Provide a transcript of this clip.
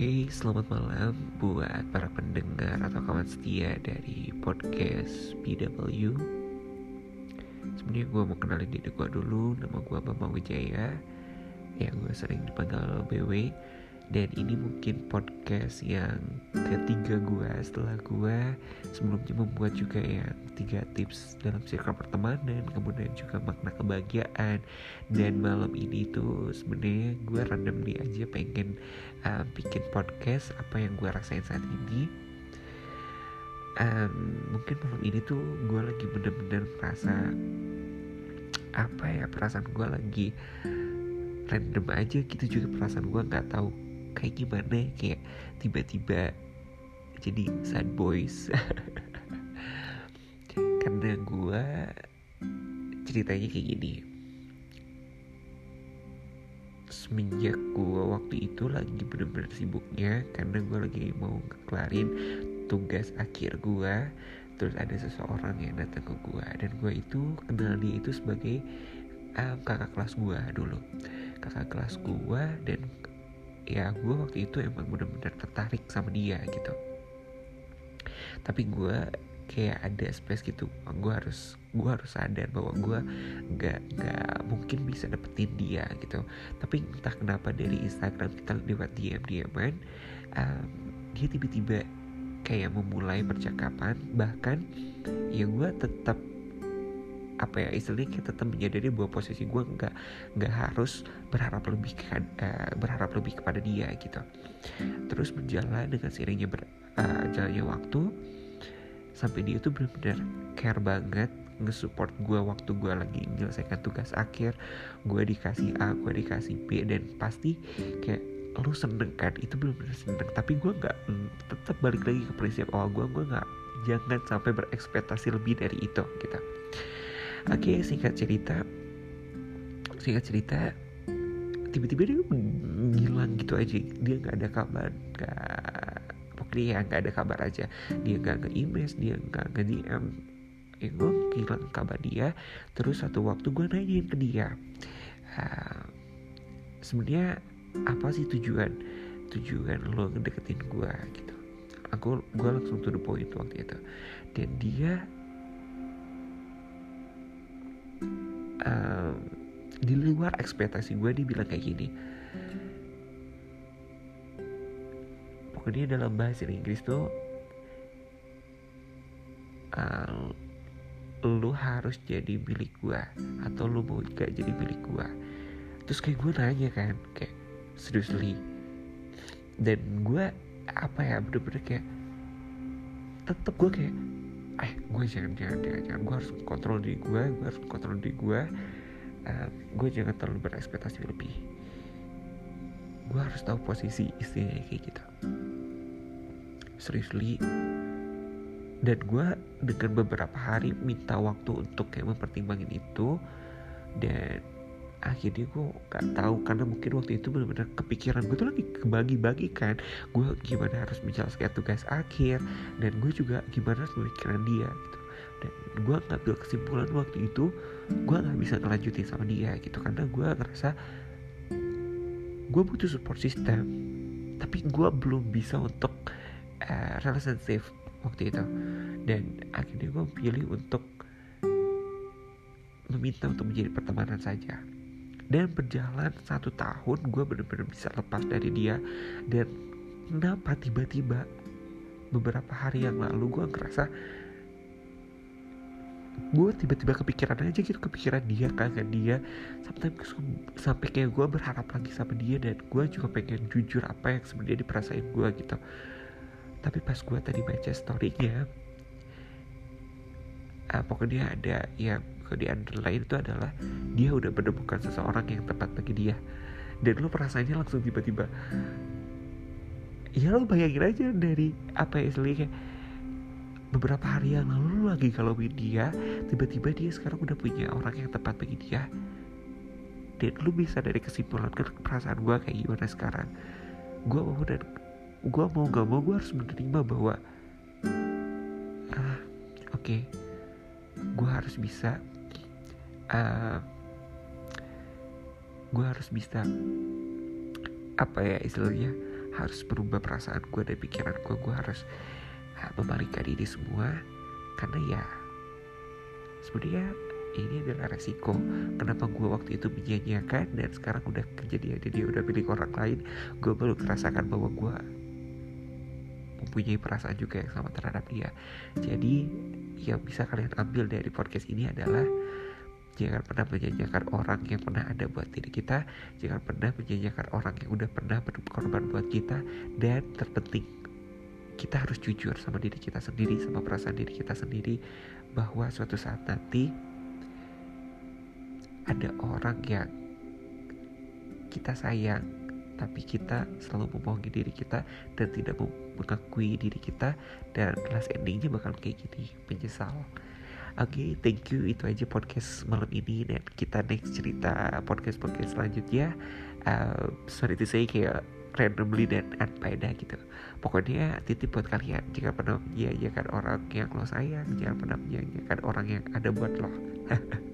Oke, selamat malam buat para pendengar atau kawan setia dari podcast PW. Sebenarnya gue mau kenalin diri gue dulu, nama gue Bambang Wijaya, yang gue sering dipanggil BW. Dan ini mungkin podcast yang ketiga gue setelah gue sebelumnya membuat juga yang tiga tips dalam circle pertemanan, kemudian juga makna kebahagiaan. Dan malam ini tuh sebenarnya gue randomly aja pengen uh, bikin podcast apa yang gue rasain saat ini. Um, mungkin malam ini tuh gue lagi bener-bener merasa apa ya perasaan gue lagi random aja gitu juga perasaan gue nggak tahu kayak gimana kayak tiba-tiba jadi sad boys. Karena gue ceritanya kayak gini. Semenjak gue waktu itu lagi bener-bener sibuknya karena gue lagi mau ngekelarin tugas akhir gue terus ada seseorang yang datang ke gue dan gue itu kenal dia itu sebagai um, kakak kelas gue dulu. Kakak kelas gue dan ya gue waktu itu emang bener-bener tertarik sama dia gitu. Tapi gue kayak ada space gitu gue harus gue harus sadar bahwa gue nggak nggak mungkin bisa dapetin dia gitu. Tapi entah kenapa dari Instagram kita lewat DM DMan um, dia tiba-tiba kayak memulai percakapan bahkan ya gue tetap apa ya istilahnya kita tetap menyadari bahwa posisi gue nggak nggak harus berharap lebih ke, uh, berharap lebih kepada dia gitu. Terus berjalan dengan seiringnya ber, uh, jalannya waktu sampai dia tuh benar-benar care banget nge-support gue waktu gue lagi menyelesaikan tugas akhir. Gue dikasih A gue dikasih B dan pasti kayak lu seneng kan? Itu benar-benar seneng. Tapi gue nggak tetap balik lagi ke prinsip awal gue gue nggak jangan sampai berekspektasi lebih dari itu gitu Oke, okay, singkat cerita, singkat cerita, tiba-tiba dia ngilang gitu aja. Dia nggak ada kabar, nggak pokoknya ya nggak ada kabar aja. Dia nggak nge-email, dia nggak nge-DM. Ya, gue hilang kabar dia. Terus satu waktu gue nanyain ke dia, uh, sebenarnya apa sih tujuan tujuan lo ngedeketin gue gitu. Aku gue langsung to the point waktu itu. Dan dia di luar ekspektasi gue dia bilang kayak gini. Pokoknya dalam bahasa Inggris tuh uh, lu harus jadi milik gue atau lu mau gak jadi milik gue terus kayak gue nanya kan kayak seriously. Dan gue apa ya bener-bener kayak tetep gue kayak eh gue jangan jangan jangan, jangan. gue harus kontrol diri gue gue harus kontrol diri gue uh, gue jangan terlalu berekspektasi lebih gue harus tahu posisi istrinya kayak gitu. Seriously. Dan gue dengan beberapa hari minta waktu untuk kayak mempertimbangin itu dan akhirnya gue gak tahu karena mungkin waktu itu benar-benar kepikiran gue tuh lagi kebagi-bagi kan. Gue gimana harus menjelaskan tugas akhir dan gue juga gimana harus memikirkan dia gitu dan gue ngambil kesimpulan waktu itu gue nggak bisa ngelanjutin sama dia gitu. Karena gue ngerasa gue butuh support system tapi gue belum bisa untuk uh, relationship waktu itu. Dan akhirnya gue pilih untuk meminta untuk menjadi pertemanan saja. Dan berjalan satu tahun gue bener-bener bisa lepas dari dia. Dan kenapa tiba-tiba beberapa hari yang lalu gue ngerasa gue tiba-tiba kepikiran aja gitu kepikiran dia kangen dia. Sampai sampai kayak gue berharap lagi sama dia dan gue juga pengen jujur apa yang sebenarnya diperasain gue gitu. Tapi pas gue tadi baca storynya uh, pokoknya ada yang di underline itu adalah dia udah menemukan seseorang yang tepat bagi dia. Dan lo perasaannya langsung tiba-tiba ya lo bayangin aja dari apa ya istilahnya beberapa hari yang lalu lagi kalau dia tiba-tiba dia sekarang udah punya orang yang tepat bagi dia. Dan lo bisa dari kesimpulan kan perasaan gue kayak gimana sekarang. Gue mau dan gue mau gak mau gue harus menerima bahwa ah oke okay, gue harus bisa uh, gue harus bisa apa ya istilahnya harus berubah perasaan gue dan pikiran gue gue harus uh, membalikkan ini semua karena ya sebenarnya ini adalah resiko kenapa gue waktu itu menyanyiakan dan sekarang udah kejadian dia udah milik orang lain gue baru merasakan bahwa gue mempunyai perasaan juga yang sama terhadap dia. Jadi yang bisa kalian ambil dari podcast ini adalah jangan pernah menyanyiakan orang yang pernah ada buat diri kita jangan pernah menyanyiakan orang yang udah pernah berkorban buat kita dan terpenting kita harus jujur sama diri kita sendiri sama perasaan diri kita sendiri bahwa suatu saat nanti ada orang yang kita sayang tapi kita selalu membohongi diri kita dan tidak mengakui diri kita dan last endingnya bakal kayak gini menyesal Oke, okay, thank you. Itu aja podcast malam ini dan kita next cerita podcast podcast selanjutnya. Uh, sorry to say kayak randomly dan unfaedah gitu. Pokoknya titip buat kalian jika pernah menyanyikan orang yang lo sayang, jangan pernah menyanyikan orang yang ada buat lo.